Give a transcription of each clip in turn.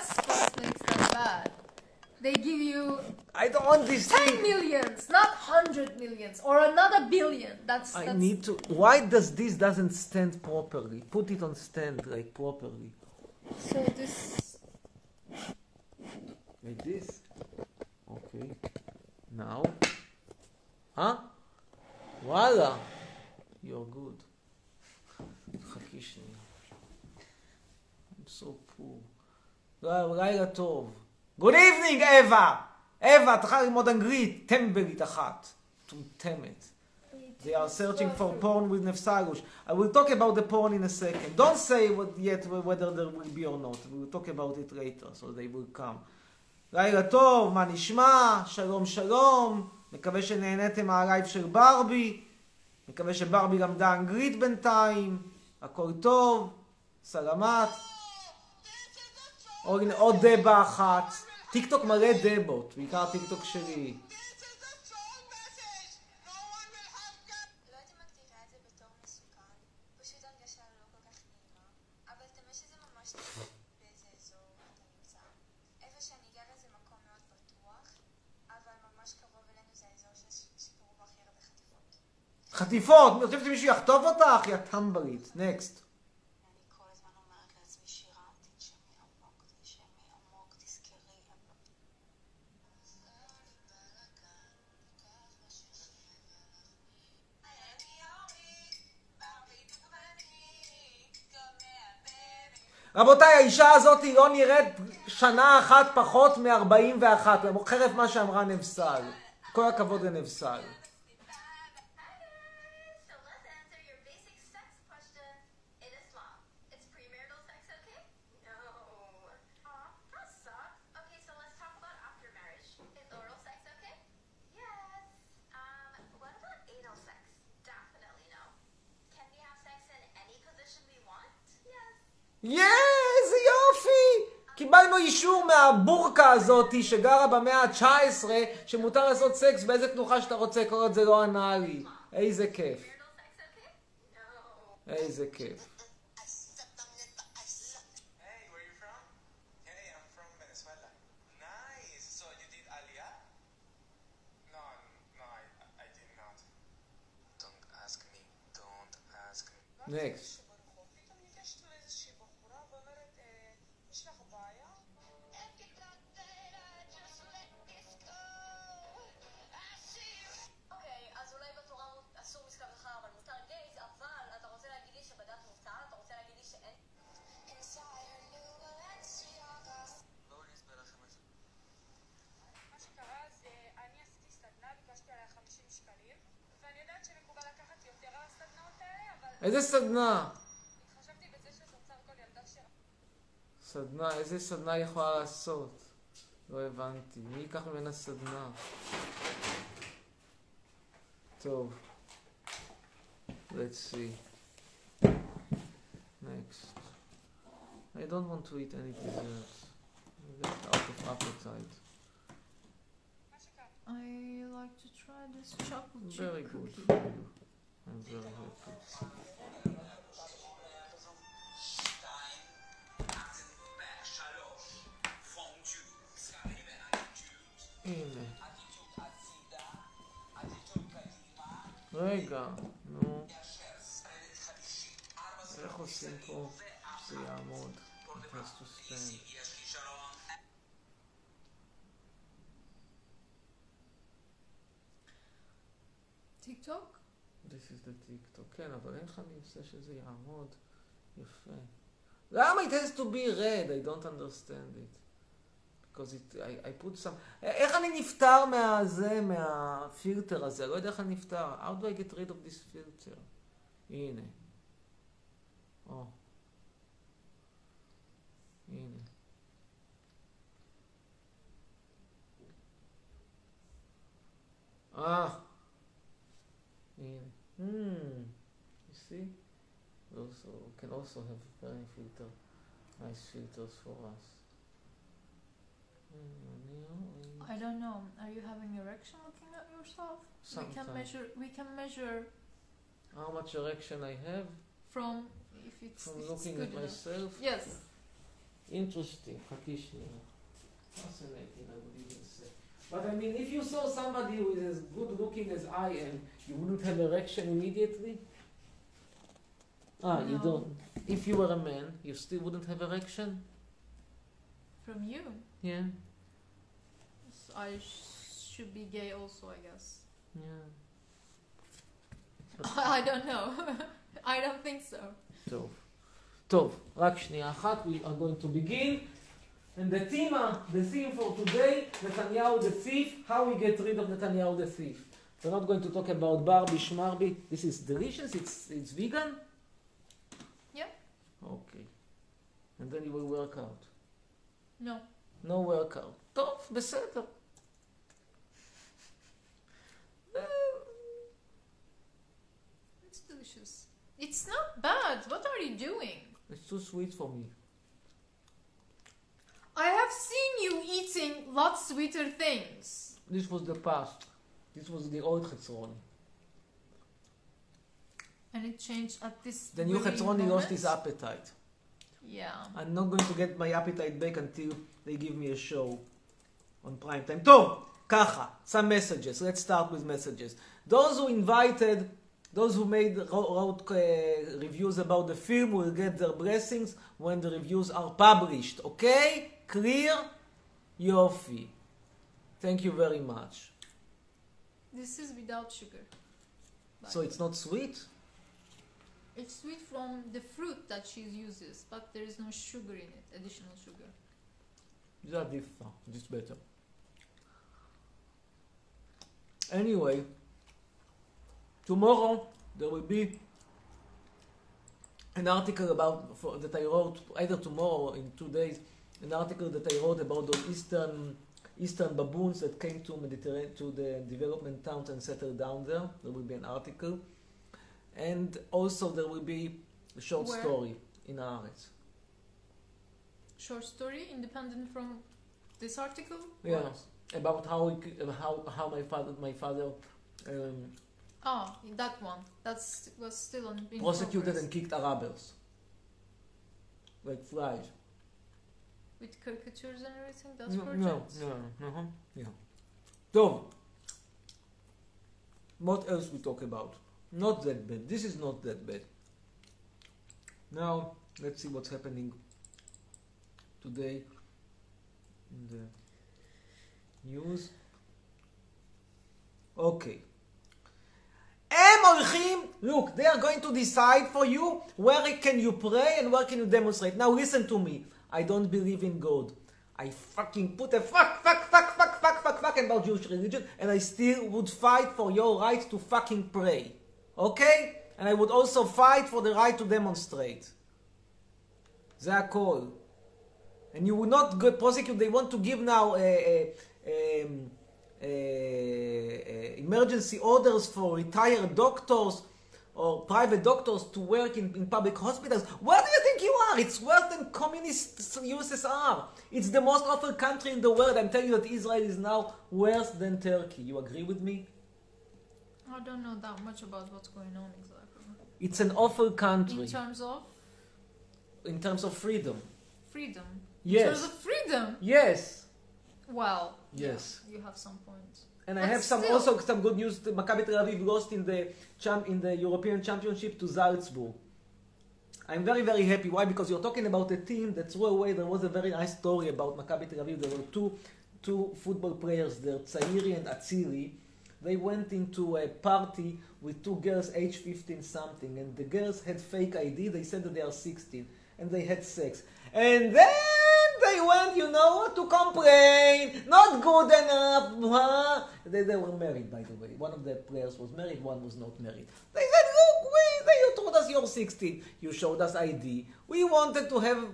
That's what makes them bad. They give you I don't want this 10 thing. millions, not 100 millions, or another billion. That's, I that's need to. Why does this doesn't stand properly? Put it on stand like properly. so this. Like this. Okay. Now. Huh? Voila. You're good. לילה טוב. Good evening, אווה! אווה, את צריכה ללמוד אנגלית. טמבלית אחת. מטומטמת. They are searching for porn with Nefsalush. I will talk about the porn in a second. Don't say what, yet whether there will be or not. We will talk about it later, so they will come. לילה טוב, מה נשמע? שלום שלום. מקווה שנהניתם מהלייב של ברבי. מקווה שברבי למדה אנגלית בינתיים. הכל טוב. סלמת. עוד, עוד דבה אחת. טיק טוק מראה דבות, בעיקר טיק טוק שלי. חטיפות, אני חושבת שמישהו יחטוף אותך, יא טמברית, נקסט. רבותיי, האישה הזאת לא נראית שנה אחת פחות מ-41, חרף מה שאמרה נבסל. כל הכבוד לנבסל. יאה, איזה יופי! קיבלנו אישור מהבורקה הזאתי שגרה במאה ה-19 שמותר לעשות סקס באיזה תנוחה שאתה רוצה, כל עוד זה לא אנאלי. איזה כיף. איזה כיף. Hey, איזה סדנה? סדנה, איזה סדנה היא יכולה לעשות? לא הבנתי. מי ייקח ממנה סדנה? טוב. Let's see. Next. I don't want to eat any desserts. I get out of appetite. I like to try this chocolate chip Very good cookie. for you. רגע, נו. איך עושים פה שזה יעמוד? טיק טוק? This is the TikTok. כן, אבל איך אני עושה שזה יעמוד? יפה. למה it has to be red? I don't understand it. Because it, I, I put some... איך אני נפטר מהזה, מהפילטר הזה? לא יודע איך אני נפטר. How do I get rid of this filter? הנה. או. הנה. אה. הנה. Hmm. You see, we also can also have very filter, nice filters for us. Hmm, I don't know. Are you having erection looking at yourself? Sometimes. We can measure. We can measure. How much erection I have? From if it's from if looking it's at enough. myself. Yes. Interesting. Fascinating, I. But I mean, if you saw somebody who is as good looking as I am, you wouldn't have erection immediately? Ah, you No. don't. If you were a man, you still wouldn't have erection? From you. Yeah. So I sh- should be gay also, I guess. Yeah. I don't know. I don't think so. טוב. טוב, רק שנייה אחת, we are going to begin. And the theme, uh, the theme for today, Netanyahu the thief, how we get rid of Netanyahu the thief. We're not going to talk about Barbie, Schmarbi. This is delicious, it's, it's vegan? Yeah. Okay. And then you will work out. No. No workout. טוב, בסדר. אה, It's delicious. It's not bad. What are you doing? It's too sweet for me. I have seen you eating lots sweeter things. This was the past. This was the old Chetzron. And it changed at this. The new very Chetzron, he lost moment? his appetite. Yeah. I'm not going to get my appetite back until they give me a show on prime time. טוב, ככה, some messages. Let's start with messages. Those who invited, those who made wrote uh, reviews about the film will get their blessings when the reviews are published. Okay? Clear? Yofi. Thank you very much. This is without sugar. So it's not sweet? It's sweet from the fruit that she uses, but there is no sugar in it, additional sugar. That is, different. this better. Anyway, tomorrow there will be an article about for, that I wrote either tomorrow or in two days. An article that I wrote about those eastern eastern baboons that came to Mediterranean to the development towns and settled down there. There will be an article, and also there will be a short Where? story in Haaretz. Short story, independent from this article? Yeah. About how how how my father my father um, Oh, that one. That was still on. in Prosecuted progress. and kicked Arabers. Like flies. With caricatures and everything? That's no, no, no, no, uh-huh. yeah. So, what else we talk about? Not that bad. This is not that bad. Now, let's see what's happening today in the news. Okay. הם הולכים, look, they are going to decide for you where can you pray and where can you demonstrate. Now listen to me. I don't believe in God. I fucking put a fuck, fuck, fuck, fuck, fuck, fuck, fuck about Jewish religion and I still would fight for your right to fucking pray. Okay? And I would also fight for the right to demonstrate. זה הכל. And you will not go prosecute, they want to give now uh, uh, um, uh, uh, emergency orders for retired doctors or private doctors to work in, in public hospitals. Where do you think you are? It's worse than communist USSR. It's the most awful country in the world. I'm telling you that Israel is now worse than Turkey. You agree with me? I don't know that much about what's going on exactly. It's an awful country In terms of in terms of freedom. freedom. Yes. In terms of freedom. Yes. Well. Yes. Yeah, you have some points. And I have some still- also some good news. Maccabi Tel Aviv lost in the champ in the European Championship to Salzburg. I'm very very happy. Why? Because you're talking about a team that threw away. There was a very nice story about Maccabi Tel Aviv. There were two two football players there, Tzairi and Atziri. They went into a party with two girls, age 15 something, and the girls had fake ID. They said that they are 16, and they had sex. And then they went, you know, to complain. Not good enough, huh? They, they were married, by the way. One of the players was married, one was not married. They said, look, we, they, you told us you're 16. You showed us ID. We wanted to have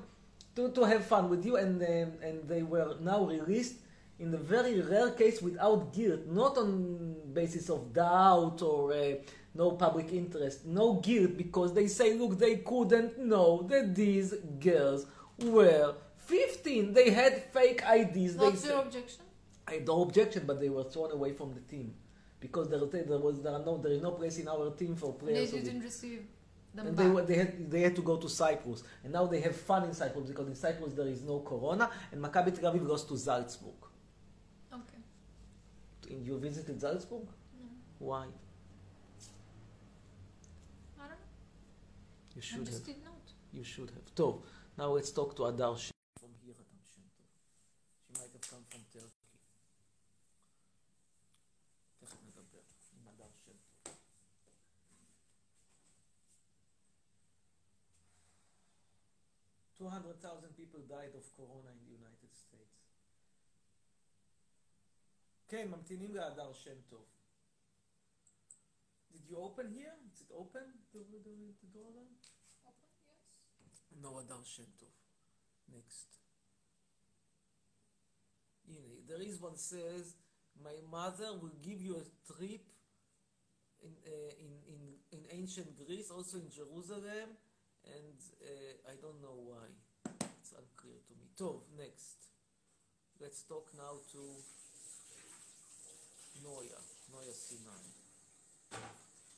to, to have fun with you, and um, and they were now released in a very rare case without guilt, not on basis of doubt or uh, no public interest, no guilt, because they say, look, they couldn't know that these girls were 15 they had fake IDs. What's they your said, objection? I had no objection, but they were thrown away from the team because there, there was there are no there is no place in our team for players. They didn't receive. Them and back. they, were, they, had, they had to go to Cyprus, and now they have fun in Cyprus because in Cyprus there is no corona, and Maccabi Tel Aviv goes to Salzburg. Okay. You visited Salzburg? No. Why? You should have. You should have. So Now let's talk to Adar 200,000 people died of corona in the United States. כן, ממתינים להדר שם טוב. Did you open here? Is it open, the, the, the door? Open, yes. No, Adar Shem Next. Here, there is one says, my mother will give you a trip in, uh, in, in, in ancient Greece, also in Jerusalem, and uh, I don't know why. It's unclear to me. טוב, next. Let's talk now to Noya, Noya Sinai.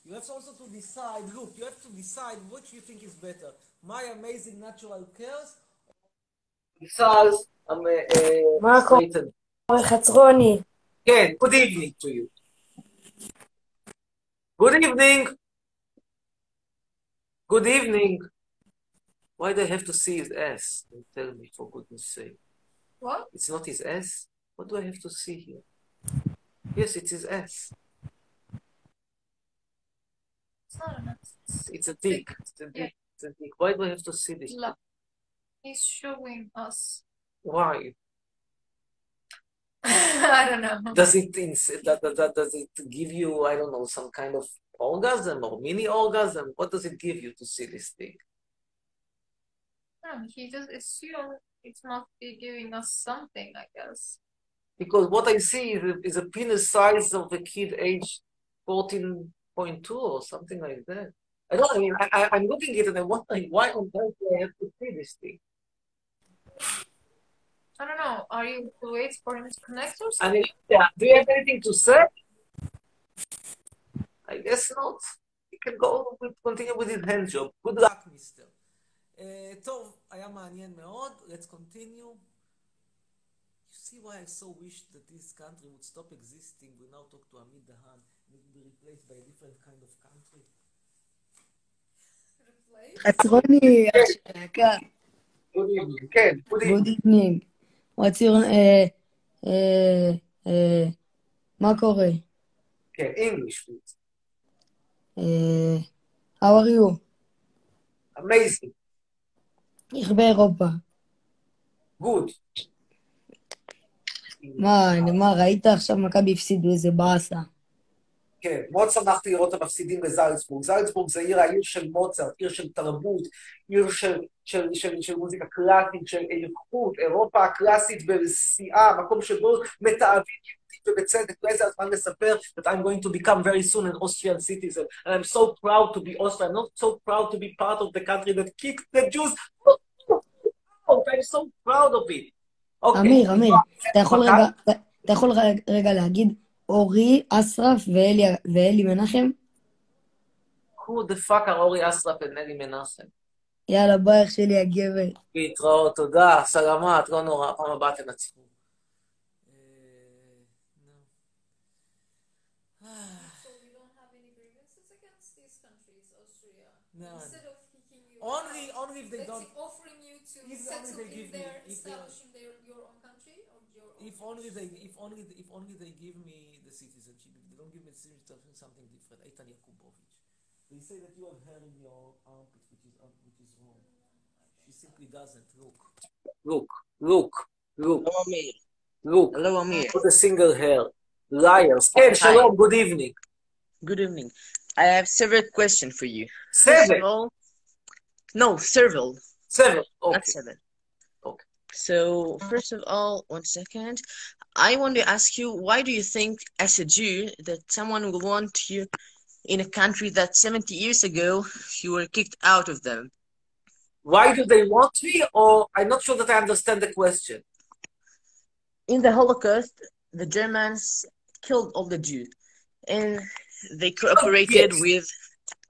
You have also to decide, look, you have to decide what you think is better. My amazing natural chaos. Sal's um, uh, מה קורה? חצרוני. כן, good evening to you. Good evening. Good evening. Why do I have to see his ass? Tell me, for goodness sake. What? It's not his ass? What do I have to see here? Yes, it's his ass. It's not an It's, it's a dick. It's a dick. It's a dick. Why do I have to see this? Look, he's showing us. Why? I don't know. Does it does it give you I don't know some kind of orgasm or mini orgasm? What does it give you to see this thing? He just assumed it must be giving us something, I guess. Because what I see is a, is a penis size of a kid age fourteen point two or something like that. I don't. I mean, I, I'm looking at it and I'm wondering why on earth do I have to see this thing? I don't know. Are you wait for him to connect or I mean, yeah. Do you have anything to say? I guess not. He can go with, continue with his hand job. Good luck, mister. Uh, טוב, היה מעניין מאוד. Let's continue. You see why I so wish that this country would stop existing. We now talk to Amit Dahan. and It will be replaced by a different kind of country. חצרוני, יקר. Good evening. כן, good evening. What's your... אה, אה, אה, מה קורה? כן, English, please. אה, How are you? Amazing. איך באירופה? Good. מה, אני- מה, ראית עכשיו מכבי הפסידו איזה באסה. כן, מאוד שמחתי לראות את המפסידים לזלצבורג. זלצבורג זה עיר העיר של מוצרט, עיר של תרבות, עיר של, של, של, של מוזיקה קלאסית, של איכות, אירופה הקלאסית בשיאה, מקום שבו מתעבים ובצדק. אולי זה הזמן לספר that I'm going to become very soon an Austrian citizen, and I'm so proud to be Austrian, not so proud to be part of the country that kicked the Jews. out. I'm so proud of it. אוקיי. אמיר, אמיר, אתה יכול מתי? רגע, אתה- אתה יכול רגע- רגע להגיד אורי אסרף ואלי- ואלי מנחם? Who the fuck are אורי אסרף ונלי מנחם? יאללה, ביי, אח שלי הגבר. להתראות, תודה, סלמת, לא נורא, פעם הבאה תנצחו. If they let's don't, offering you to If only settle they in give me- their if they- establishing their your own country or your own if only they, if only, if only they give me the citizenship. If they don't give me the citizenship, something different. Eitan Yakubovich. They say that you have hair in your armpit, which is uh, which is wrong. She simply doesn't. Look, look, look, look, look. Hello, Amir. look. Hello, Amir. Not a single hair. Liars. Ken, shalom. Good evening. Good evening. I have several questions for you. First Seven. No, several, Seven. not seven. Okay. So, first of all, one second. I want to ask you, why do you think, as a Jew, that someone will want you in a country that 70 years ago you were kicked out of them? Why do they want me? Or I'm not sure that I understand the question. In the Holocaust, the Germans killed all the Jews, and they oh, cooperated yes. with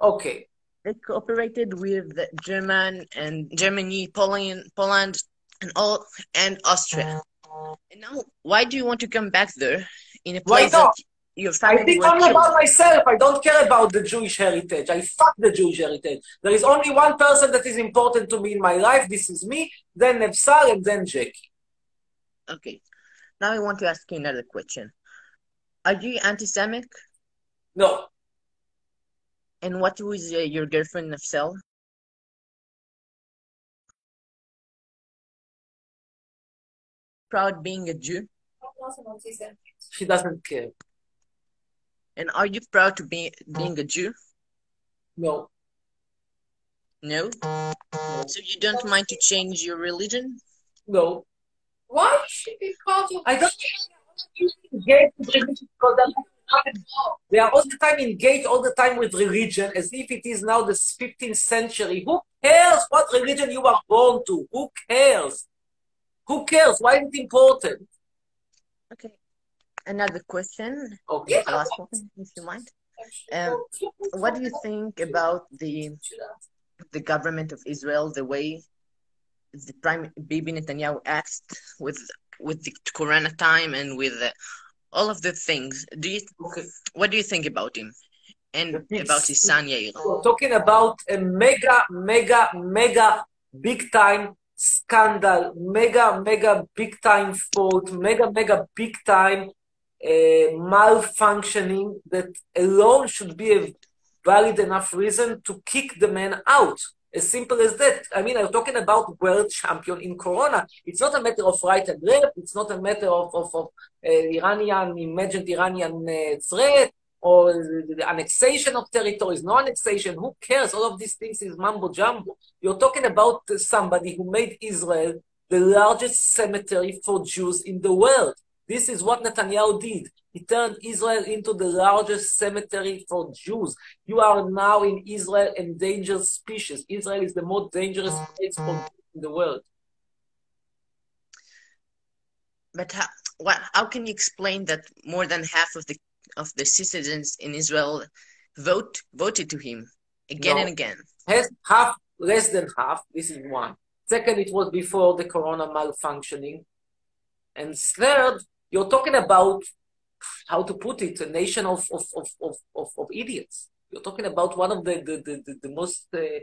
Okay. They cooperated with German and Germany, Poland, Poland, and all and Austria. Uh, and now, why do you want to come back there in a Why place that not? your I family think were only killed? about myself. I don't care about the Jewish heritage. I fuck the Jewish heritage. There is only one person that is important to me in my life. This is me, then Nebsar, and then Jackie. Okay. Now I want to ask you another question. Are you anti-Semitic? No, And what was uh, your girlfriend Nafsel? Proud being a Jew? she doesn't care. And are you proud to be being a Jew? No, No? So you don't mind to change your religion? no. Why should be part of I don't engage with religion because they're- they are all the time engaged all the time with religion as if it is now the 15th century. Who cares what religion you are born to? Who cares? Who cares? Why is it important? Okay. Another question. Okay. The last one, if you mind. Um, what do you think about the the government of Israel, the way the Prime Bibi Netanyahu acts with with the Corona time and with uh, all of the things? Do you Okay. what do you think about him and about his son Yair? We're talking about a mega, mega, mega big time scandal, mega, mega big time fault, mega, mega big time uh, malfunctioning that alone should be a valid enough reason to kick the man out. As simple as that. I mean, I'm talking about world champion in Corona. It's not a matter of right and left. It's not a matter of, of, of uh, Iranian, imagined Iranian uh, threat or the annexation of territories, no annexation, who cares? All of these things is mumbo jumbo. You're talking about somebody who made Israel the largest cemetery for Jews in the world. This is what Netanyahu did. He turned Israel into the largest cemetery for Jews. You are now in Israel endangered species. Israel is the most dangerous mm-hmm. place for Jews in the world. But how what how can you explain that more than half of the of the citizens in Israel vote voted to him again No. and again? half, less than half. This is one. Second, it was before the corona malfunctioning. And third, you're talking about how to put it, a nation of, of, of, of, of, idiots. You're talking about one of the, the, the, the, most uh,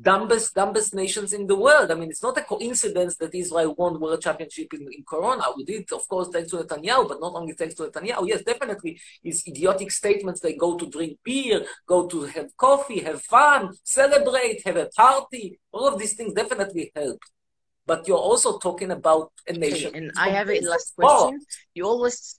dumbest, dumbest nations in the world. I mean, it's not a coincidence that Israel won world championship in, in Corona. We did, of course, thanks to Netanyahu, but not only thanks to Netanyahu. Yes, definitely, his idiotic statements, they go to drink beer, go to have coffee, have fun, celebrate, have a party. All of these things definitely help. But you're also talking about a Okay, nation. and I have a last question. You always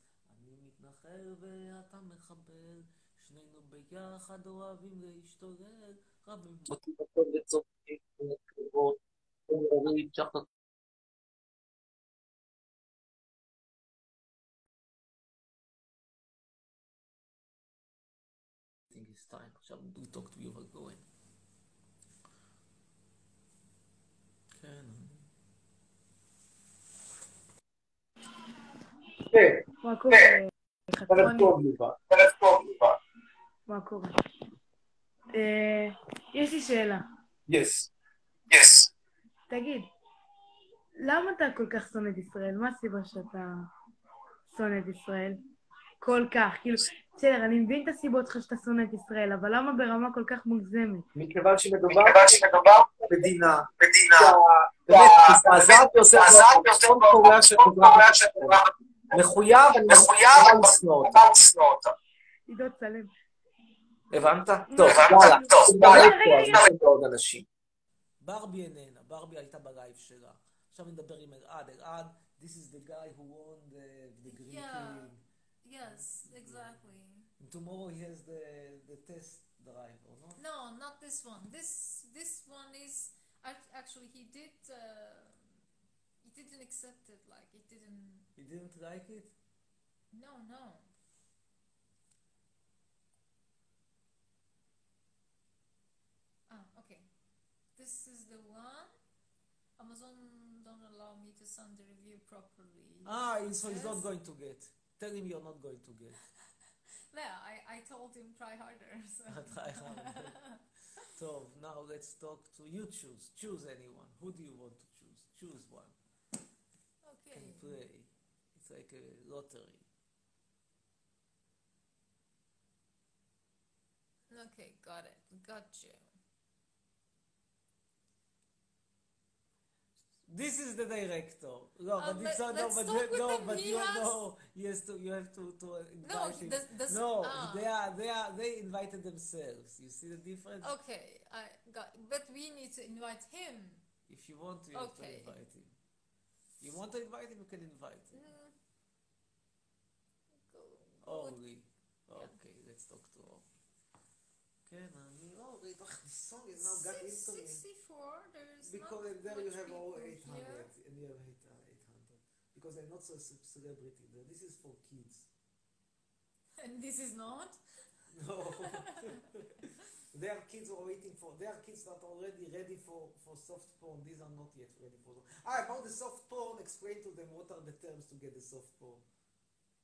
אחר ואתה מחבר, שנינו ביחד אוהבים להשתולל, רבים... עכשיו do talk to you about going. כן. מה קורה? חצרוני? מה קורה? אה, יש לי שאלה. Yes. Yes. תגיד, למה אתה כל כך שונא את ישראל? מה הסיבה שאתה שונא את ישראל? כל כך, כאילו, בסדר, אני מבין את הסיבות שלך שאתה שונא את ישראל, אבל למה ברמה כל כך מוגזמת? מכיוון שמדובר במדינה, במדינה באמת מזעזעת יותר מזעזעת יותר מחויב, אני מחויב, לשנוא אותה. עידו צלם. הבנת? טוב? יאללה. טוב. ברבי איננה, ברבי הייתה בלייב שלה. עכשיו נדבר עם אלעד. אלעד, this is the guy who won the, the Greek Yeah. League. Yes, exactly. And tomorrow he has the, the test drive, or not? No, not this one. This this one is Act- Actually, he did. Uh, he didn't accept it. Like he didn't. You didn't like it? No, no. Ah, okay. This is the one. Amazon don't allow me to send the review properly. Ah, so he's not going to get. Tell him you're not going to get. Yeah, I, I told him try harder. So. Try harder. So now let's talk to you. Choose. Choose anyone. Who do you want to choose? Choose one. okay. Can play. Like a lottery. Okay, got it. Got you. This is the director. No, Uh, but it's not. No, but you, no, him. but He you has- know. Yes, to you have to to invite No, him. no, ah, they are they are they invited themselves. You see the difference? Okay, I got. But we need to invite him. If you want to, you have to invite him. You want to invite him, you can invite him. Mm. Go- go with- Ori. Okay, let's talk to Ori. כן, אני אורי, ugh, this song is now got Six- into me. 64, there's Because not there you much have all people 800 here. and you have 8, uh, 800. Because I'm not so ce- celebrity there. This is for kids. And this is not? No. there are kids who are waiting for, there are kids that are already ready for, for soft porn. These are not yet ready for Ah, about the soft porn, explain to them what are the terms to get the soft porn.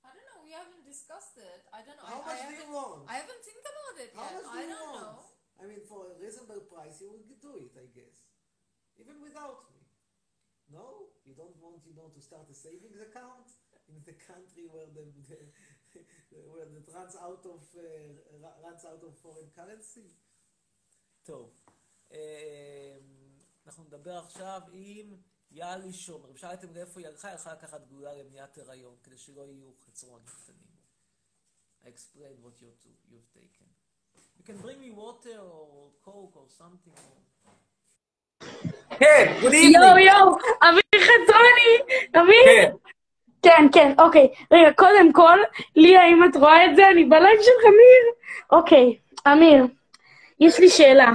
I don't know. We haven't discussed it. I don't know. How I, much I do you haven't, want? I haven't think about it How yet. much do I you don't want? know. I mean, for a reasonable price, you will do it, I guess. Even without me. No? You don't want, you know, to start a savings account in the country where the, the where it runs out of uh, ru- runs out of foreign currency? טוב, אמ, אנחנו נדבר עכשיו עם יאלי שומר. שאלתם לאיפה היא הלכה? היא הלכה לקחת גלולה למניעת הריון, כדי שלא יהיו חצרונים קטנים. I explained what you're to, you've taken. You can bring me water or coke or something. כן, good יואו יואו, אמיר חצרוני, אמיר. כן, כן, אוקיי. רגע, קודם כל, ליה, אם את רואה את זה, אני בלייב שלך, אמיר. אוקיי, אמיר, יש לי שאלה.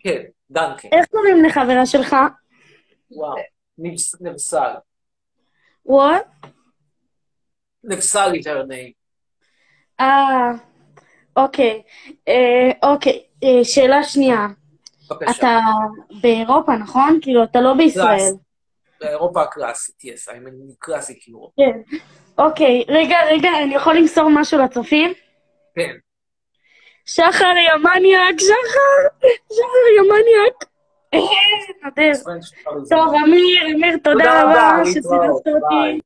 כן, דנקה. איך קוראים לחברה שלך? וואו, נבסל. וואט? נבסל is her name. אה, אוקיי. אה, אוקיי, אה, שאלה שנייה. בבקשה. אתה באירופה, נכון? כאילו, אתה לא בישראל. באירופה הקלאסית, yes, I'm in classic Europe. כן. אוקיי, רגע, רגע, אני יכול למסור משהו לצופים? כן. שחר יא מניאק, שחר! שחר יא מניאק! טוב, אמיר, אמיר, תודה רבה שצירפת אותי.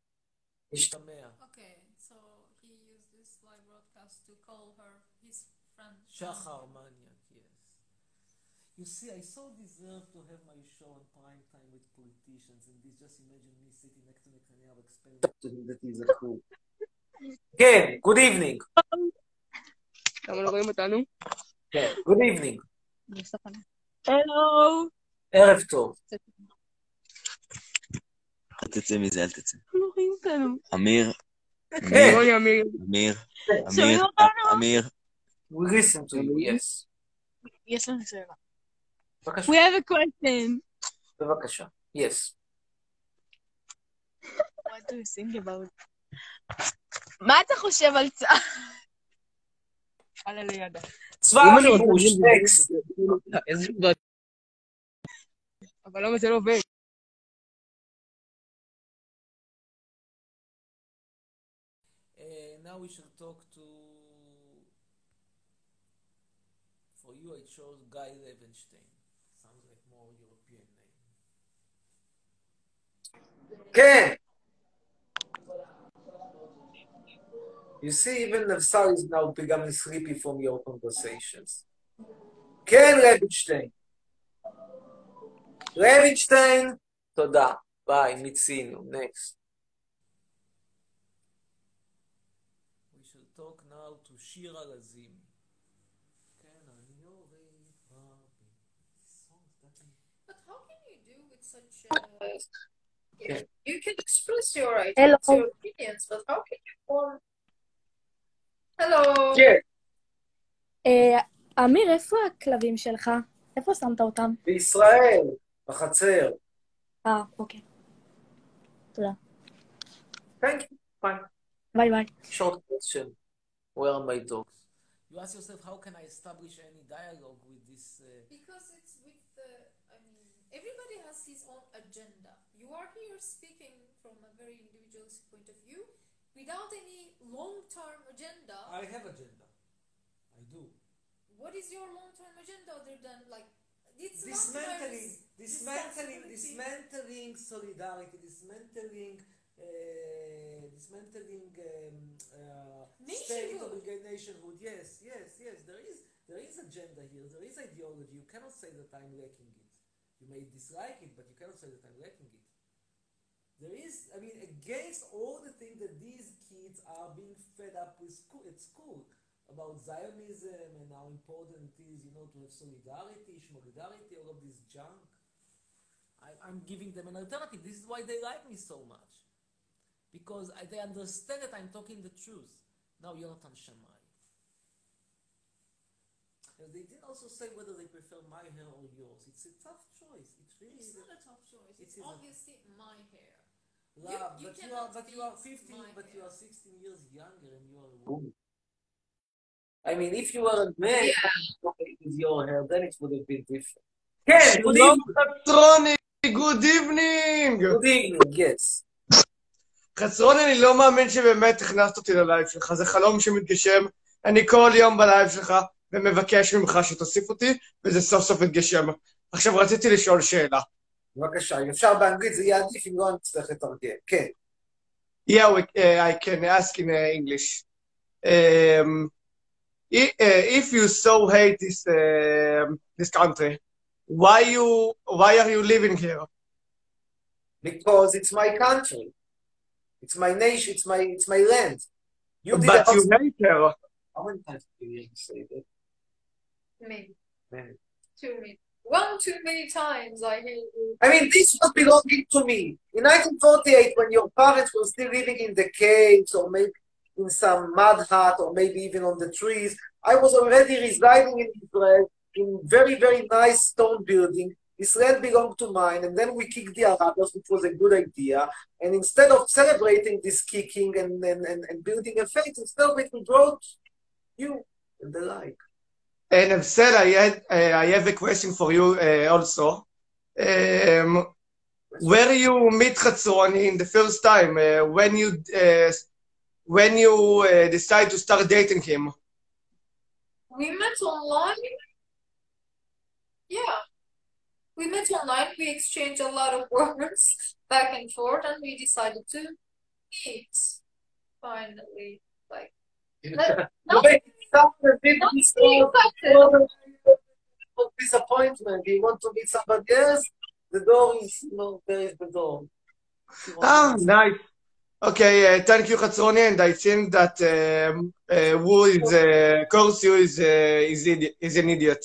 נשתמע. שחר מניאק, yes. You see, I so deserve to have my show on prime time with politicians, and this just imagine me sitting next to Netanyahu explaining to him that he's a fool. כן, good evening. למה לא רואים אותנו? כן, good evening. הלו. ערב טוב. אל תצא מזה, אל תצא. לא. אמיר, כן, אמיר. אמיר, אמיר, אותנו? אמיר, we listen to you, yes. יש לנו שאלה. בבקשה, We have a question. בבקשה, yes. What do you think about... מה אתה חושב על צה"ל? על לידה. צבא הכיבוש, טקסט. אבל למה זה לא עובד? Uh, now we shall talk to. For you, I chose Guy Levenstein. Sounds like more European name. כן! You see, even Nafsal is now becoming sleepy from your conversations. כן, לוינשטיין. לוינשטיין, תודה. ביי, מיצינו. נקסט. We shall talk now to שירה לזימי. Yeah. you can express your ideas, Hello. your opinions, but how can you form? Hello. Yeah. Uh, אמיר, איפה הכלבים שלך? איפה שמת אותם? בישראל. בחצר. אה, אוקיי. תודה. Thank you. Fine. ביי ביי. Short question. Where are my dogs? You ask yourself, how can I establish any dialogue with this? Uh... Because it's with the, I mean, everybody has his own agenda. You are here speaking from a very individualistic point of view without any long-term agenda. I have agenda. I do. What is your long-term agenda other than like it's Dismantling, not dismantling, dismantling solidarity, dismantling, uh, dismantling um, uh, state obligate nationhood. Yes, yes, yes. There is there is agenda here. There is ideology. You cannot say that I'm lacking it. You may dislike it, but you cannot say that I'm lacking it. There is, I mean, against all the things that these kids are being fed up with school, at school about Zionism and how important it is, you know, to have solidarity, solidarity, all of this junk. I, I'm giving them an alternative. This is why they like me so much. Because I, they understand that I'm talking the truth. Now, Yonatan Shammai. And they didn't also say whether they prefer my hair or yours. It's a tough choice. It really It's is. not a tough choice. It's It's a- obviously my hair. Love, you but you are, cannot but you are beat 15, my but you hair. are 16 years younger and you are a woman. I mean, if you were a man with your hair, then it would have been different. Ken, good שלום evening. גוד איבנינג! Good evening, yes. חצרוני, אני לא מאמין שבאמת הכנסת אותי ללייב שלך, זה חלום שמתגשם. אני כל יום בלייב שלך ומבקש ממך שתוסיף אותי, וזה סוף סוף מתגשם. עכשיו רציתי לשאול שאלה. בבקשה, אם אפשר באנגלית זה יהיה עדיף אם לא נצטרך לתרגם. כן. Yeah, we, uh, I can ask in uh, English. Um, uh, if you so hate this um this country, why you why are you living here? Because it's my country. It's my nation, it's my it's my land. You did But a- you hate her. How many times did you hear me say that? Maybe Man. too many. One too many times I hear you. I mean, this was belonging to me. In 1948, when your parents were still living in the caves or maybe in some mud hut or maybe even on the trees, I was already residing in Israel in very, very nice stone building. This land belonged to mine, and then we kicked the Arabs, which was a good idea. And instead of celebrating this kicking and, and, and, and building a faith, instead of it, we brought you and the like. And I've said I had uh, I have a question for you uh, also. Um, where you meet Chatzroni in the first time uh, when you uh, when you uh, decide to start dating him? We met online. Yeah. We met online. We exchanged a lot of words back and forth, and we decided to meet. Finally, like let- You make it sound as if not this being was affected. of disappointment. You want to meet somebody else, the door is, no, there is the door. If you want Ah, nice. Okay, uh, thank you, Chatzroni, and I think that um, uh, who is uh, calls you is uh, is, idi- is an idiot.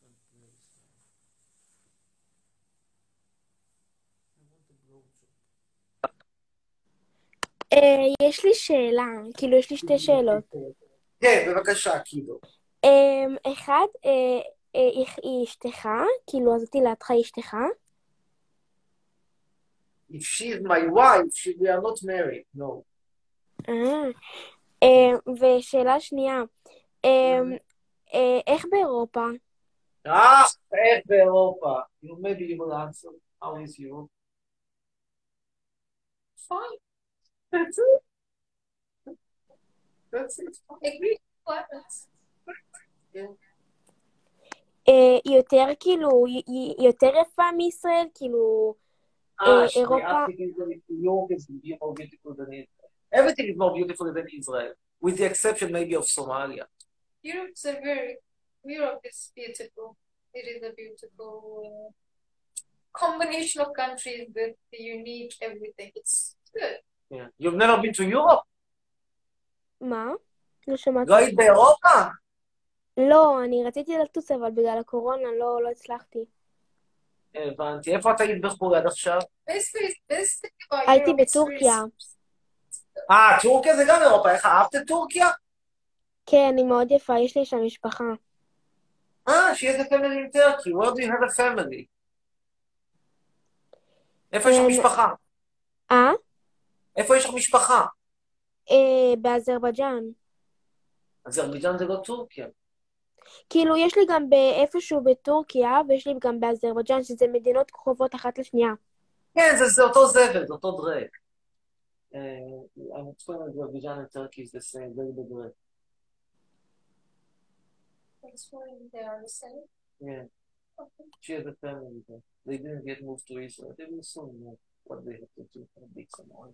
יש לי שאלה, כאילו יש לי שתי שאלות. כן, בבקשה. אה, אחד, אה, אה, היא אשתך, כאילו אז אותי לידך היא אשתך. If she's my wife, she, we are not married, no. אה, אה, ושאלה שנייה, אה, אה, איך באירופה? אה, איך באירופה? You maybe you will answer. How is you? Fine. That's it. That's it. Agree. Clemens. אה, היא יותר כאילו, היא- היא יותר יפה מישראל? כאילו, Ah, אה, she אירופה... asked if New York is more beautiful than Israel. Everything is more beautiful than Israel, with the exception maybe of Somalia. Europe is a very Europe is beautiful. It is a beautiful uh, combination of countries with unique everything. It's good. Yeah. You've never been to Europe? מה? לא שמעתי. לא היית באירופה? לא, אני רציתי לטוס, אבל בגלל הקורונה לא, לא הצלחתי. הבנתי. איפה את היית בחו"ל עד עכשיו? הייתי בטורקיה. אה, טורקיה זה גם אירופה. איך אהבת את טורקיה? כן, היא מאוד יפה, יש לי שם משפחה. אה, she has a family in Turkey. Where do you have a family? איפה יש לך אה, משפחה? אה? איפה יש לך משפחה? אה, באזרבייג'אן. אזרבייג'אן זה לא טורקיה. כאילו, יש לי גם באיפשהו בטורקיה, ויש לי גם באזרבייג'אן, שזה מדינות קרובות אחת לשנייה. כן, זה, זה אותו זבל, זה אותו דרק. Uh, I'm explaining Azerbaijan and Turkey is the same, very big drake. That's why they are the same. Yeah. She has a family there. They didn't get moved to Israel. They will soon know what they have to do for big some oil.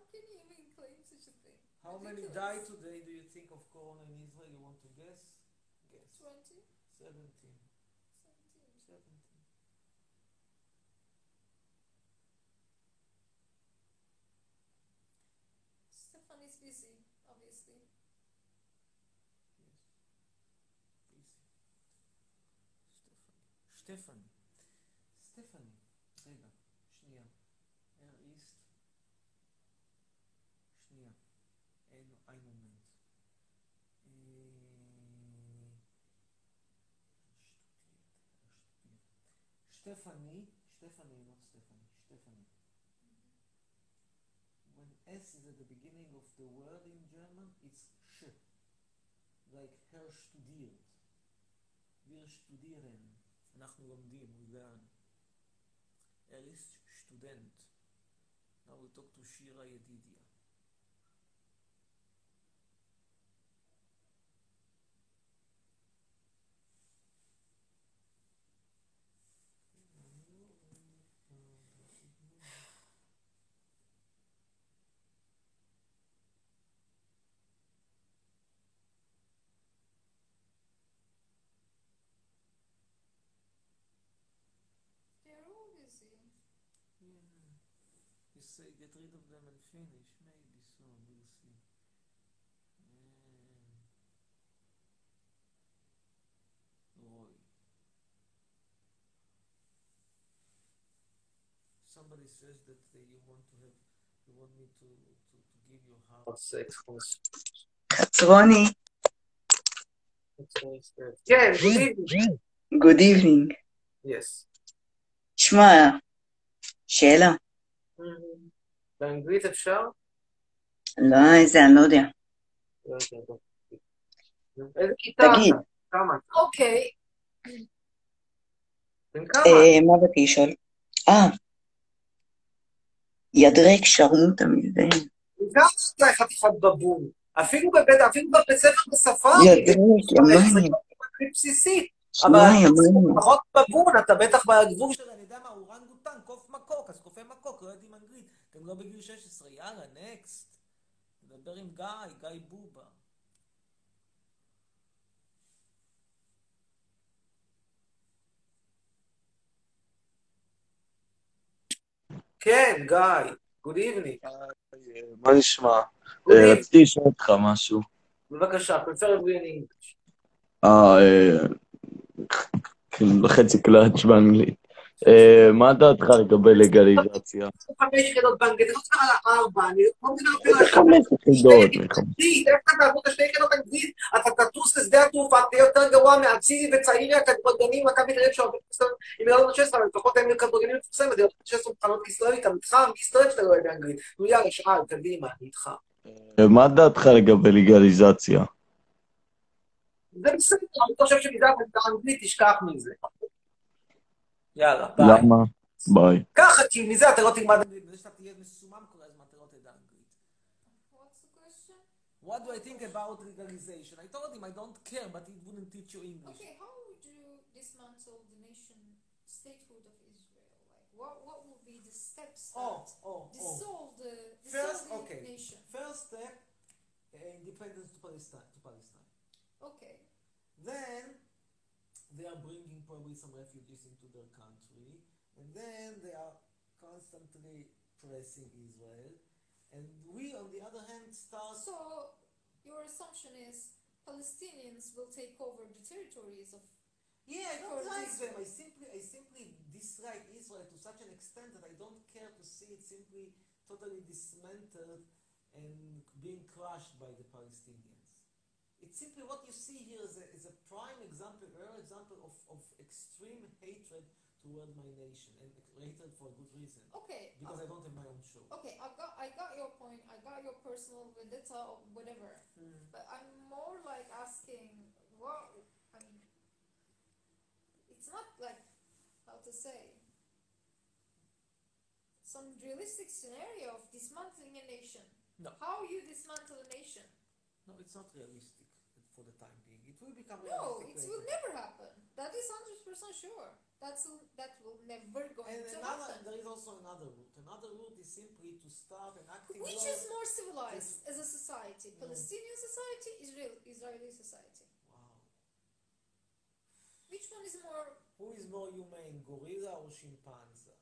How can you even claim such a thing? How Ridiculous. many die today do you think of corona in Israel? You want to guess? Guess. 20? 17. 17. 17. Stefan is busy, obviously. Yes. Busy. Stefan. Stefan. Stephanie. אין מומנט. שטפני, שטפני, not Stephanie, שטפני. When S is at the beginning of the word in German, it's sh. Like Herr studiert. Wir studieren. אנחנו לומדים, we learn. Er ist Student. Now we talk to Shira Yedidia. seeing? Yeah. You say get rid of them and finish. Maybe so. We'll see. Um, Roy. Somebody says that uh, you want to have, you want me to, to, to give your heart sex first. Ronnie. Yes, good evening. Good evening. Yes. שמע, שאלה. Mm. באנגלית אפשר? לא, איזה, אני לא יודע. לא בוא. איזה כיתה תגיד? כמה? כמה? אה, מה באתי לשאול? אה, ידרק שרמוטה מזה. כמה אתה חתיכת בבון? אפילו בבית, אפילו בבית ספר בשפה, ידרק, ימיים. אנגלית בסיסית. אבל. לפחות בבון, אתה בטח בגבול של, מה, אורנגוטן, קוף מקוק, אז קופי מקוק, לא יודעים אנגלית. אתם לא בגיל 16, יאללה, נקסט. נדבר עם גיא, גיא בובה. כן, גיא, good evening. מה נשמע? אה. רציתי לשאול אותך משהו. בבקשה, preferably in English. אה, אה, כאילו חצי קלאץ' באנגלית. אה, מה דעתך לגבי לגליזציה? חמש יחידות באנגלית, אני לא מדבר על הארבע, אני לא מדבר אפילו חמש יחידות? איך אתה תעבוד את שתי יחידות אנגלית? אתה תטוס לשדה התעופה, תהיה יותר גרוע מאצילי וצעירי הכדורגלנים, מכבי תל אביב שעובדים עם ילדות 16, אבל לפחות הם כדורגלנים מפורסמת, ילדות 16 מוכנות לישראל איתם, איתך, מסתובב שאתה לא יודע אנגלית. נו יאללה, שאל, קדימה, אני איתך. אה, מה דעתך לגבי לגליזציה? זה בסדר, אני חושב שמזה באנגלית תשכח מזה. יאללה, ביי. למה? ביי. ככה, כי מזה אתה לא תלמד אנגלית, מזה שאתה תהיה מסומם כל הזמן, אתה לא תדע אנגלית. What do I think about legalization? I told him I don't care, but it wouldn't teach you English. Okay, how would you dismantle the nation statehood of Israel? Like, what what will be the steps Oh, that oh, oh. dissolve the First, dissolve the okay. nation? First step, uh, independence to Palestine. To Palestine. Okay. Then they are bringing probably some refugees into their country, and then they are constantly pressing Israel, and we, on the other hand, start. So your assumption is Palestinians will take over the territories of Yeah, I don't like them. Israel. I simply, I simply dislike Israel to such an extent that I don't care to see it simply totally dismantled and being crushed by the Palestinians. It's simply what you see here is a, is a prime example, rare example of, of extreme hatred toward my nation, and hatred for a good reason. Okay. Because uh, I don't have my own show. Okay, I got I got your point. I got your personal vendetta or whatever. But I'm more like asking what I mean. It's not like how to say some realistic scenario of dismantling a nation. No. How you dismantle a nation? No, it's not realistic for the time being. It will become No, it realistic will never happen. That is hundred percent sure. That's that will never go And to another, happen. there is also another route. Another route is simply to start enacting Which is more civilized as a society? Palestinian society, Israel, Israeli society. Wow. Which one is more? Who is more humane, gorilla or chimpanzee?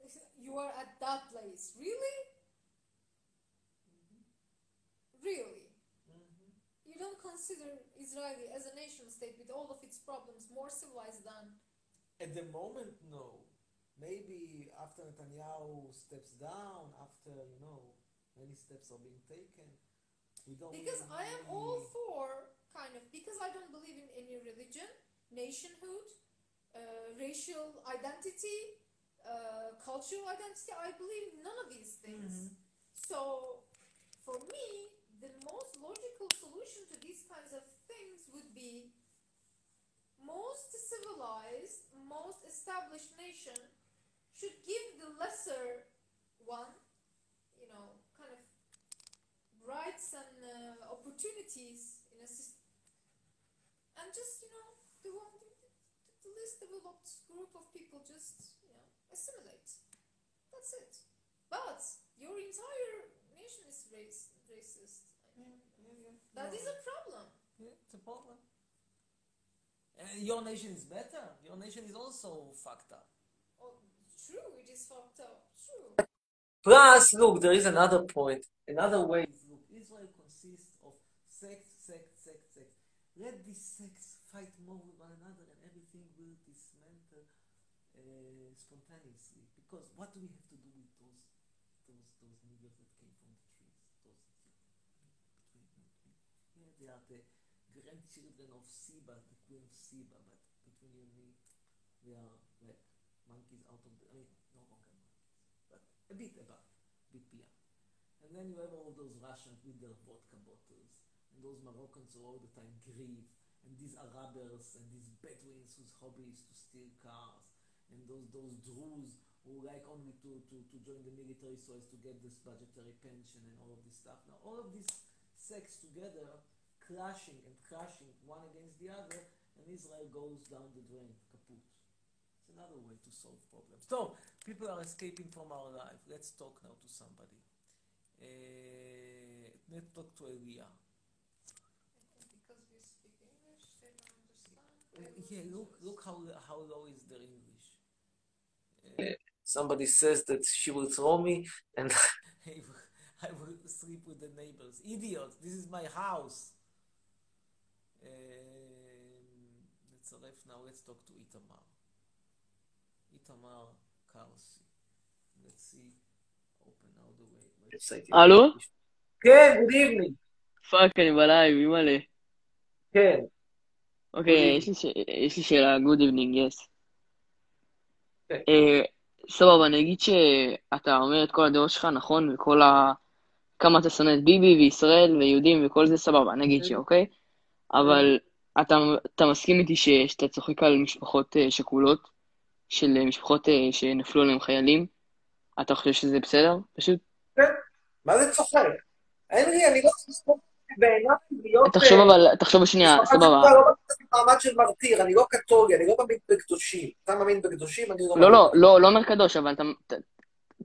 You are at that place? Really? You don't consider Israeli as a nation state with all of its problems more civilized than? At the moment, no. Maybe after Netanyahu steps down, after, you know, many steps are being taken, we don't Because I am all for kind of because I don't believe in any religion, nationhood, uh, racial identity, uh, cultural identity. I believe in none of these things. So, for me, the most logical solution to these kinds of things would be most civilized, most established nation should give the lesser one, you know, kind of rights and uh, opportunities in a system, and just you know, the one, the, the least developed group of people just you know assimilate. That's it. But your entire nation is mean, that is a problem. Yeah, it's a problem. And your nation is better. Your nation is also fucked up. Oh, true, it is fucked up. True. Plus, look, there is another point. Another way. Look, Israel consists of sect, sect, sect, sect. Let these sects fight more with one another and everything will dismantle uh, spontaneously. Because what do we have to do with those those those niggers that came from the trees? Those yeah, they are the grandchildren of Seba, the queen of Seba, but between you and me, they are like monkeys out of the I mean, no longer monkeys, but a bit above, a bit beyond. And then you have all those Russians with their vodka bottles, and those Moroccans who all the time grieve, and these Arabers and these Bedouins whose hobby is to steal cars, and those those Druze who like only to, to, to join the military so as to get this budgetary pension and all of this stuff. Now all of these sects together clashing and crashing one against the other, and Israel goes down the drain, kaput. It's another way to solve problems. So, people are escaping from our life. Let's talk now to somebody. Uh, let's talk to Elia. Because we speak English, they don't understand. Uh, yeah, look, look how how low is their English. Uh, somebody says that she will throw me, and I will, I will sleep with the neighbors. Idiot! This is my house. Let's left now. Let's talk to Itamar. Itamar Karsi. Let's see. Open now the way. website. הלו? כן, good evening. פאק, אני בלייב, אימא'לה. כן. אוקיי, יש לי שאלה, good evening, yes. כן. אה, סבבה, אני אגיד שאתה אומר את כל הדעות שלך, נכון, וכל כמה אתה שונא את ביבי וישראל ויהודים וכל זה, סבבה, נגיד שאוקיי? אבל אתה, אתה מסכים איתי ש- שאתה צוחק על משפחות אה, שכולות, של אה, משפחות אה, שנפלו עליהם חיילים? אתה חושב שזה בסדר? פשוט מה זה צוחק? אין לי, אני לא... בעיניי להיות... תחשוב אבל, תחשוב שנייה, משפחה סבבה. שכולה לא בתפקיד מעמד של מרטיר, אני לא קתולי, אני לא מאמין בקדושים. אתה מאמין בקדושים, אני לא מאמין. לא, לא, לא, לא אומר קדוש, אבל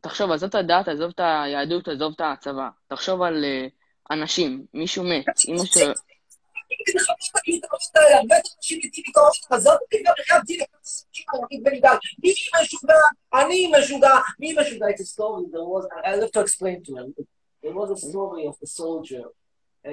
תחשוב, עזוב את הדת, עזוב את היהדות, עזוב את הצבא. תחשוב על אנשים, מישהו מת, אמא שלו... הרבה אנשים מתים מקורונה, עזוב אותי גם בחייאת דין, אני בן גל. מי משוגע? אני משוגע. מי משוגע? It's a story. There was, I have to explain to him. There was a story of a soldier, uh,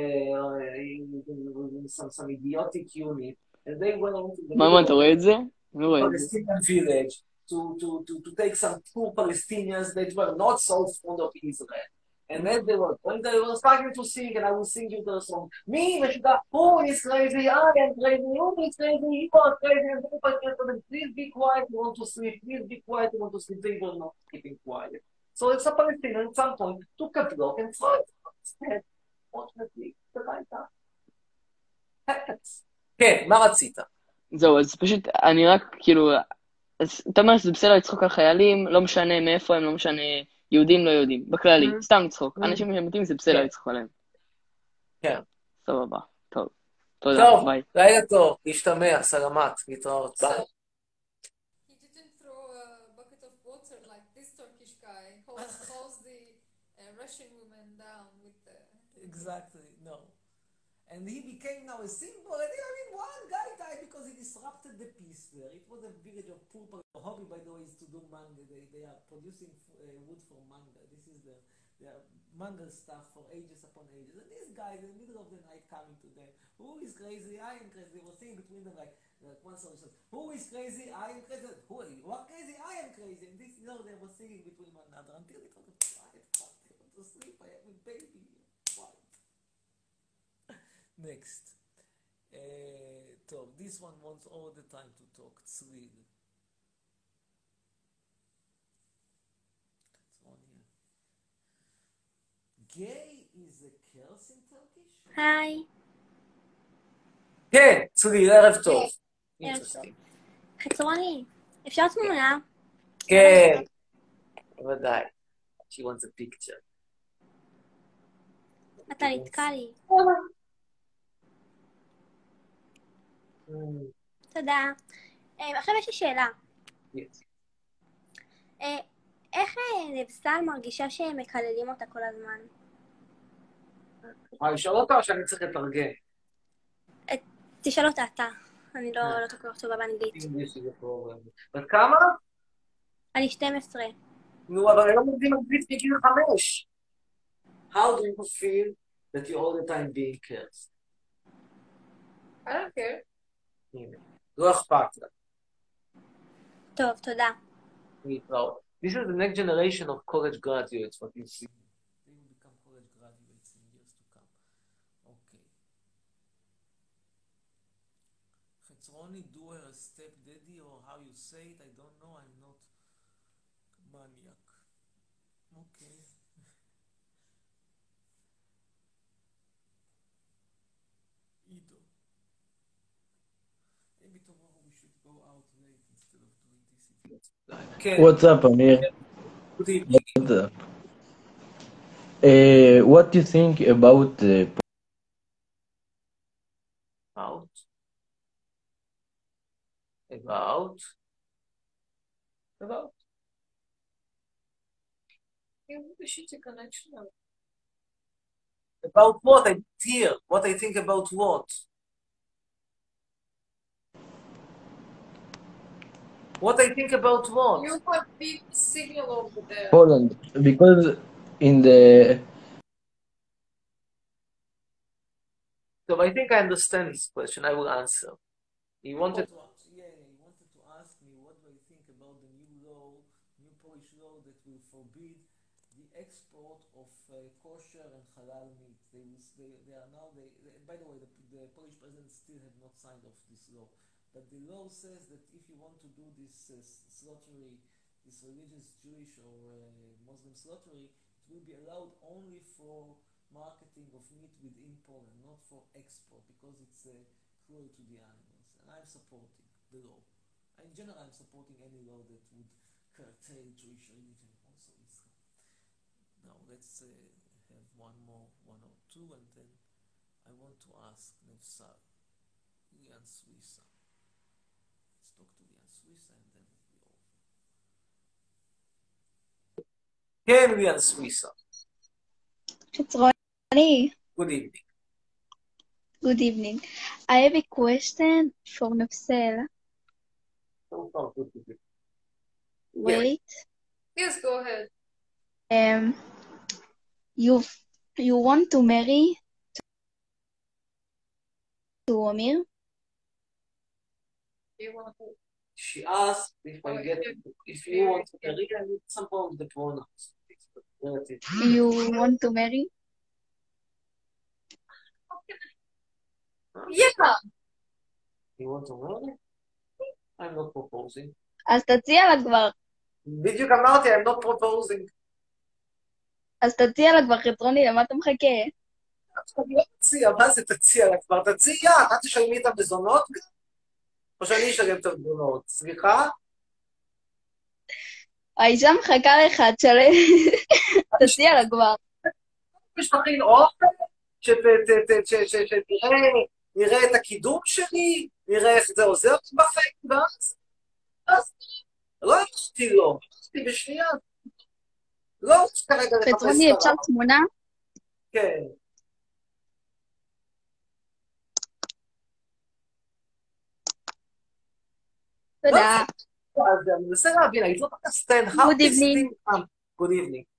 in, in some, some idiotic unit, and they went into the מה, מה, אתה רואה את זה? אני לא רואה את זה. Palestinian village to, to, to, to take some poor Palestinians that were not so fond of Israel. And then they were, when they were starting to sing, and I will sing you the song, me, משוגע, who is crazy, I am crazy, who is crazy, you are crazy, and people are them, please be quiet, you want to sleep, please be quiet, you want to sleep, they were not keeping quiet. So it's a Palestinian at some point took a block and threw it on his head. Fortunately, the right time. Happens. כן, מה רצית? זהו, אז פשוט, אני רק, כאילו, אז אתה אומר שזה בסדר לצחוק על חיילים, לא משנה מאיפה הם, לא משנה יהודים לא יהודים, בכללי, mm-hmm. סתם לצחוק. Mm-hmm. אנשים שמתים זה בסדר כן. לצחוק עליהם. כן. סבבה, טוב. תודה, ביי. טוב, לילה טוב, להשתמע, סלמת, להתראות. ביי. Exactly. And he became now a symbol. And I mean, one guy died because he disrupted the peace there. It was a village of people. The hobby, by the way, is to do manga. They, they are producing uh, wood for manga. This is their, their manga stuff for ages upon ages. And this guy, in the middle of the night, coming to them. Who is crazy? I am crazy. They were saying between them like, like one song says, Who is crazy? I am crazy. Who are you? Crazy? I am crazy. And this, you know, they were singing between one another until it was quiet. I want to sleep. I have a baby. Quiet. Next. Uh, טוב, this one wants all the time to talk, צליל. Gay is a curse in Turkish? היי. כן, צליל, ערב טוב. ערב טוב. חצרוני, אפשר תמונה? כן, בוודאי. She wants a picture. אתה נתקע לי. תודה. אה, עכשיו יש לי שאלה. אה, איך אה, נבסל מרגישה שהם מקללים אותה כל הזמן? יכולה לשאול אותה או שאני צריך לתרגם? תשאל אותה אתה. אני לא לא כל כך טובה באנגלית. בת כמה? אני 12. נו, אבל היום לומדים אנגלית מגיל חמש. How do you feel that you're all the time being cursed? I don't care. הנה, לא אכפת לה. טוב, תודה. להתראות. This is the next generation of college graduates, what you see. They will become college graduates in years to come. Okay. חצרוני, do her a step daddy, or how you say it, I don't it's- כן. What's up, Amir? Good evening. What's up? Uh, what do you think about uh, About. About. About. You have a shitty connection. About what? I hear. What I think about what? What I think about what? You have big signal over there. Poland? Because in the So I think I understand this question. I will answer. He wanted. Yeah, he wanted to ask me what do I think about the new law, new Polish law that will forbid the export of uh, kosher and halal meat. They, they, they are now. They, they, by the way, the, the Polish president still have not signed off this law, but the law says that if you want to do this uh, slaughtery, this religious Jewish or uh, Muslim slaughtery, it will be allowed only for marketing of meat within Poland, not for export, because it's uh, cruel to the animals. And I'm supporting the law. In general, I'm supporting any law that would curtail Jewish religion, also Islam. Now let's uh, have one more, one or two, and then I want to ask Nevsar, Lian Suissa. Let's talk to Lian Suissa, and then we'll be over. Here we are, Suissa. It's Ronnie. Good evening. Good evening. I have a question for Nafsel. Wait. Yes, go ahead. Um, you you want to marry to Omir? She asked if I oh, get if you want to marry, I need some of the pronouns. You want to marry? Yeah. You want to marry? I'm not proposing. אז תציע לה כבר, בדיוק אמרתי, I'm not proposing. אז תציע לה כבר, חצרוני, למה אתה מחכה? לא תציע, מה זה תציע לה כבר? תציע, את תשלמי את המזונות? או שאני אשלם את המזונות? סליחה? האישה מחכה לך, תשלם, תציע לה כבר. יש תכין אוכל? שנראה נראה את הקידום שלי? נראה איך זה עוזר לי בחיים? ואז? אז לא הלכתי לו, הלכתי בשנייה. לא רוצה כרגע לחפש חצרוני, אפשר את תמונה? כן. תודה. אז אני מנסה להבין, I don't understand how Good this evening. thing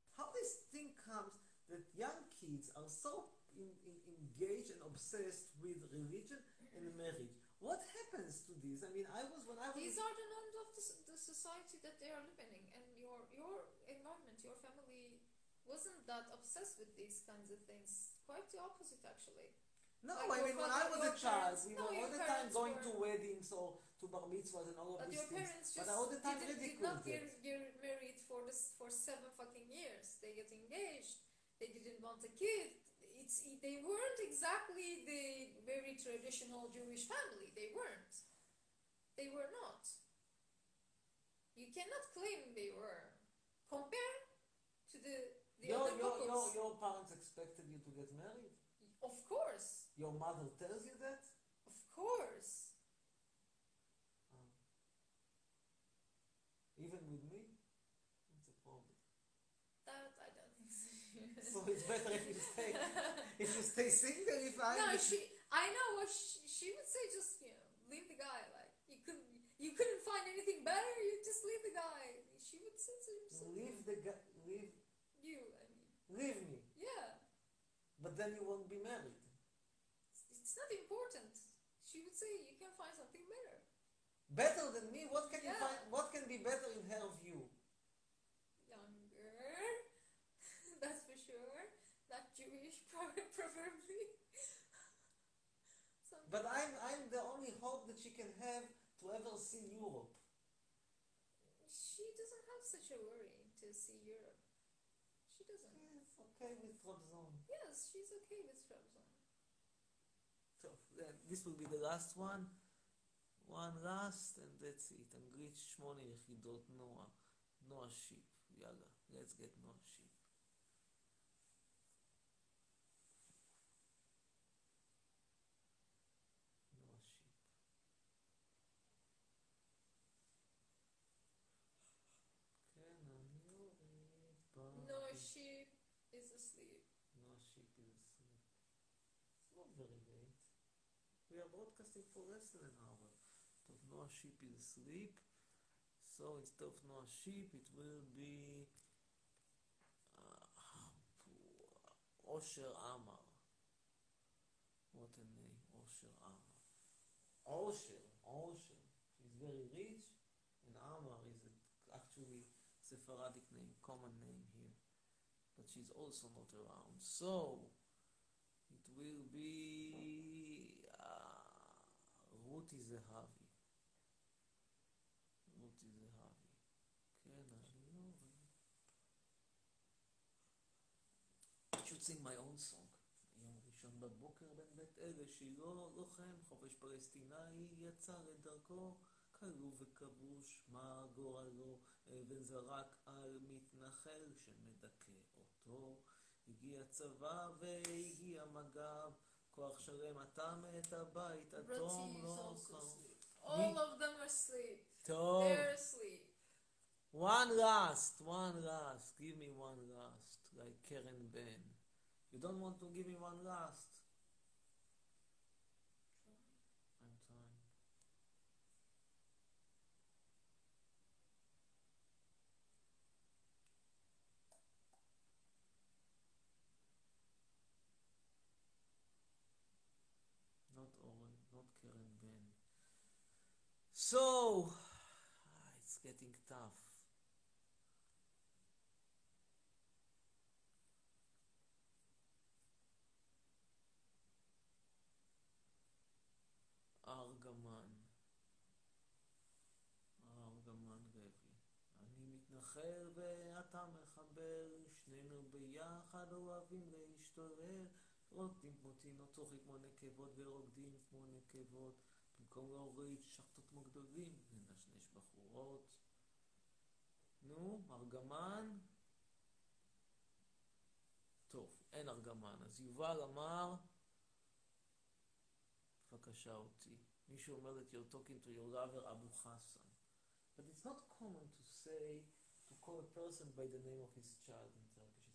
mean, I was when I was These are the norms of the, the society that they are living in, and your your environment, your family wasn't that obsessed with these kinds of things. Quite the opposite, actually. No, Like I mean, when I was a child, parents- we no, were all the time going to weddings or to bar mitzvahs and all of this. But these your things. parents But all the time did, did not get, get married for this for seven fucking years. They get engaged. They didn't want a kid. It's they weren't exactly the very traditional Jewish family. They weren't. They were not. You cannot claim they were. Compare to the the Your, other your, your, your parents expected you to get married? Of course, Your mother tells you that? of course. Um, even with me? It's a problem? That I don't think so. So it's better if you stay if you stay single if I No, she. I know what she, she would say. Just you know, leave the guy. Like you couldn't, you couldn't find anything better. You just leave the guy. She would say to him, leave the guy leave you. I mean, leave me. yeah, But then you won't be married. it's, not important. She would say you can find something better. Better than me? What can you find what can be better in her view? Younger, that's for sure. Not Jewish, prob- preferably. Something But I'm I'm the only hope that she can have to ever see Europe. She doesn't have such a worry to see Europe. She doesn't. She's okay with Trabzon. Yes, she's okay with Trabzon. So uh, this will be the last one. One last, and that's it. I'm Shmoni Yechidot Noah. Noah sheep. Yalla, let's get Noah sheep. She is asleep. Noah Sheep is asleep. It's not very late. We are broadcasting for less than an hour. But Noah Sheep is asleep. So instead of Noah Sheep, it will be uh, Osher Amar. What a name, Osher Amar. Osher, Osher. She's very rich, and Amar is actually Sephardic name, common name she's also not around. So it will be uh, Ruti Zehavi. Ruti Zehavi. כן, אני לא רואה. should sing my own song. יום ראשון בבוקר בן בית אלה, שילה לוחם, חופש פלסטיני, יצא לדרכו, כלוא וכבוש, מה גורלו, אבן זרק על מתנחל שמדכא אותו. הגיע צבא והגיע מג"ב, כוח שלם אטם את הבית, אטום לא asleep. All of them are asleep. טוב. They're asleep. One last, one last. Give me one last, like Karen Ben. You don't want to give me one last? I'm trying. Not Oren, not Karen Ben. So, ah, it's getting tough. ארגמן. ארגמן רבי. אני מתנחל ואתה מחבל, שנינו ביחד אוהבים להשתולל, רוקדים כמו תינוק, כמו נקבות ורוקדים כמו נקבות, במקום להוריד שחטות כמו גדולים, לנשנש בחורות. נו, ארגמן? טוב, אין ארגמן. אז יובל אמר, בבקשה אותי. מישהו אומר that you're talking to your lover אבו חסן. But it's not common to say, to call a person by the name of his child in Turkish.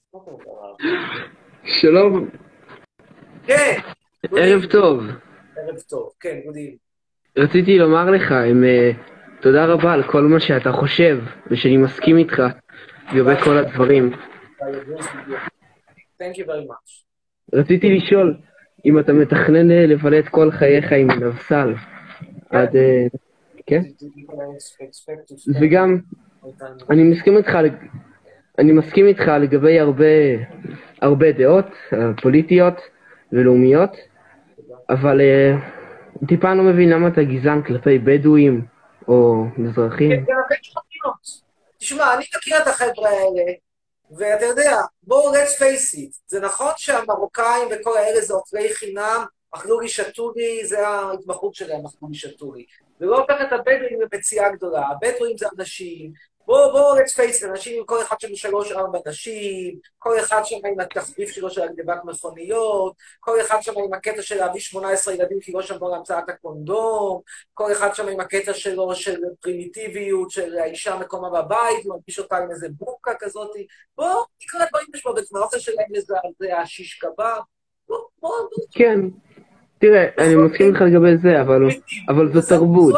שלום, כן, ערב טוב. ערב טוב. כן, גודי. רציתי לומר לך, הם, אה, תודה רבה על כל מה שאתה חושב, ושאני מסכים איתך לגבי כל הדברים. Thank you very much. רציתי לשאול אם אתה מתכנן אה, לבלה את כל חייך עם נבסל עד... אה, כן? וגם, אני מסכים איתך, אני מסכים איתך לגבי הרבה, הרבה דעות אה, פוליטיות ולאומיות, אבל אה, טיפה לא מבין למה אתה גזען כלפי בדואים או מזרחים. כן. תשמע, אני מכיר את החבר'ה האלה, ואתה יודע, בואו let's face it, זה נכון שהמרוקאים וכל האלה זה אוכלי חינם, אכלו לי שתו לי, זה ההתמחות שלהם, אכלו לי שתו לי. זה לא הופך את הבדואים למציאה גדולה, הבדואים זה אנשים, בואו, בואו let's face it, אנשים כל אחד שם שלוש ארבע נשים, כל אחד שם עם התחביב שלו של הגנבת מכוניות, כל אחד שם עם הקטע של להביא 18 ילדים כי לא שמרו על המצאת הקונדום, כל אחד שם עם הקטע שלו של פרימיטיביות, של האישה מקומה בבית, מרגיש אותה עם איזה בורקה כזאת. בואו, נקרא דברים בבית האוכל שלהם מזעזע, שיש קבב. בואו, בואו. כן, תראה, אני מסכים איתך לגבי זה, אבל זו תרבות.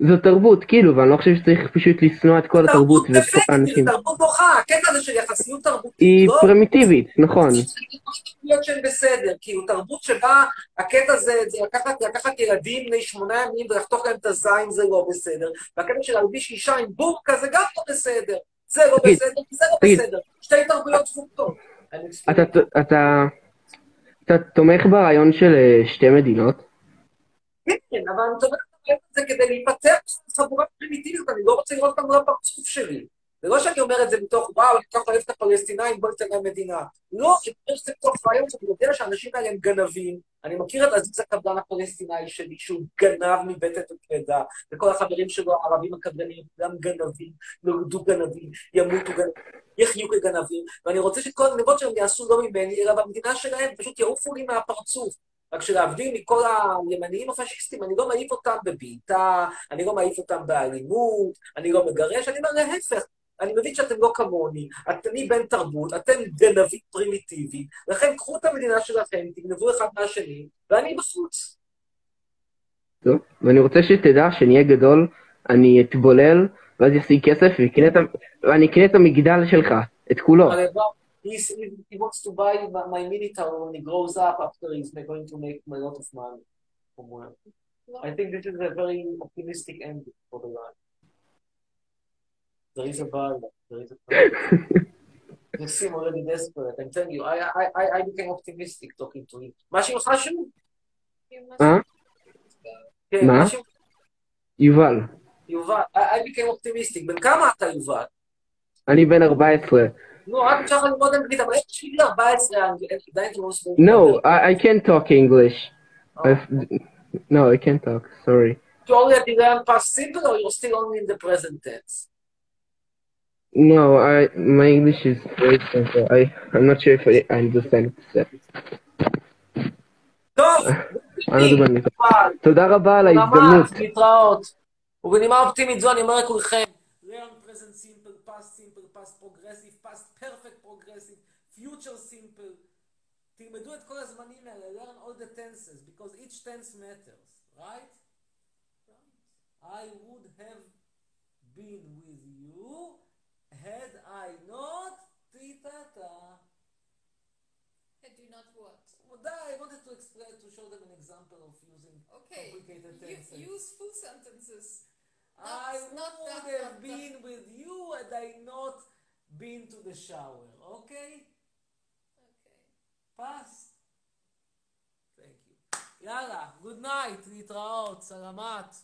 זו תרבות, כאילו, ואני לא חושב שצריך פשוט לשנוא את כל התרבות ואת כל האנשים. זה תרבות בוכה, הקטע הזה של יחסיות תרבותית. היא לא פרימיטיבית, נכון. להיות שהן בסדר, כאילו תרבות שבה הקטע זה, זה לקחת, לקחת ילדים בני שמונה ימים ולחתוך להם את הזין זה לא בסדר, והקטע של להלביש אישה עם בורקה זה גם לא בסדר, זה לא בסדר, זה לא. בסדר, שתי תרבויות דפוקות. אתה, תומך ברעיון של אה, שתי מדינות? כן, אבל אני תומך את זה כדי להיפטר מחבורה פרימיטיבית, אני לא רוצה לראות אותם מול הפרצוף שלי. זה לא שאני אומר את זה מתוך, וואו, אני כל כך אוהב את הפלסטינאים, בוא ניתן להם מדינה. לא, אני אומר את זה מתוך רעיון שאני יודע שהאנשים האלה הם גנבים. אני מכיר את עזיז הקבלן הפלסטיני שלי, שהוא גנב מבטן ופרידה, וכל החברים שלו, הערבים הקבלנים, גם גנבים, נולדו גנבים, ימותו גנבים, יחיו כגנבים, ואני רוצה שכל הגנבות שלהם יעשו לא ממני, אלא במדינה שלהם, פשוט יעופו לי מהפרצוף. רק שלהבדיל מכל הימניים הפשיסטים, אני לא מעיף אותם בבעיטה, אני לא מעיף אותם באלימות, אני לא מגרש, אני אומר להפך, אני מבין שאתם לא כמוני, אני בן תרבות, אתם גנבים פרימיטיביים, לכן קחו את המדינה שלכם, תגנבו אחד מהשני, ואני בחוץ. טוב, ואני רוצה שתדע שאני אהיה גדול, אני אתבולל, ואז אשיג כסף ואני אקנה את המגדל שלך, את כולו. לא, he's- he wants to buy my- my mini town when he grows up after he's going to make a lot of money from work. I think this is a very optimistic ending for the life. There is a bar, there is a You seem already desperate. I'm telling you, I, I, I, I became optimistic talking to him. מה שמך שוב? אה? כן, מה? מה שמך? יובל, יובל. I, I became optimistic. בן כמה אתה, יובל? אני בן 14, נו, רק אפשר לך ללמוד אנגלית, אבל יש לי 14 אנגלית, די תרוס. No, I, I can't talk English. I've, no, I can't talk. Sorry. You already learned past simple or you're still only in the present tense? No, I my English is very simple. I I'm not sure if I, I understand it. טוב, אני לא יודע באנגלית. תודה רבה על ההזדמנות. למד, להתראות. ובנימה אופטימית זו אני אומר לכולכם, תלמדו את כל הזמנים האלה, learn all the tenses, because each tense matters, right? I would have been with you had I not titata. Had you not what? Well, I wanted to explain, to show them an example of using Okay. complicated You, tenses. use full sentences. I Not- not would that- have that- been with you had I not been to the shower. Okay? Okay. פס. יאללה, גוד נייט, להתראות, סלמת.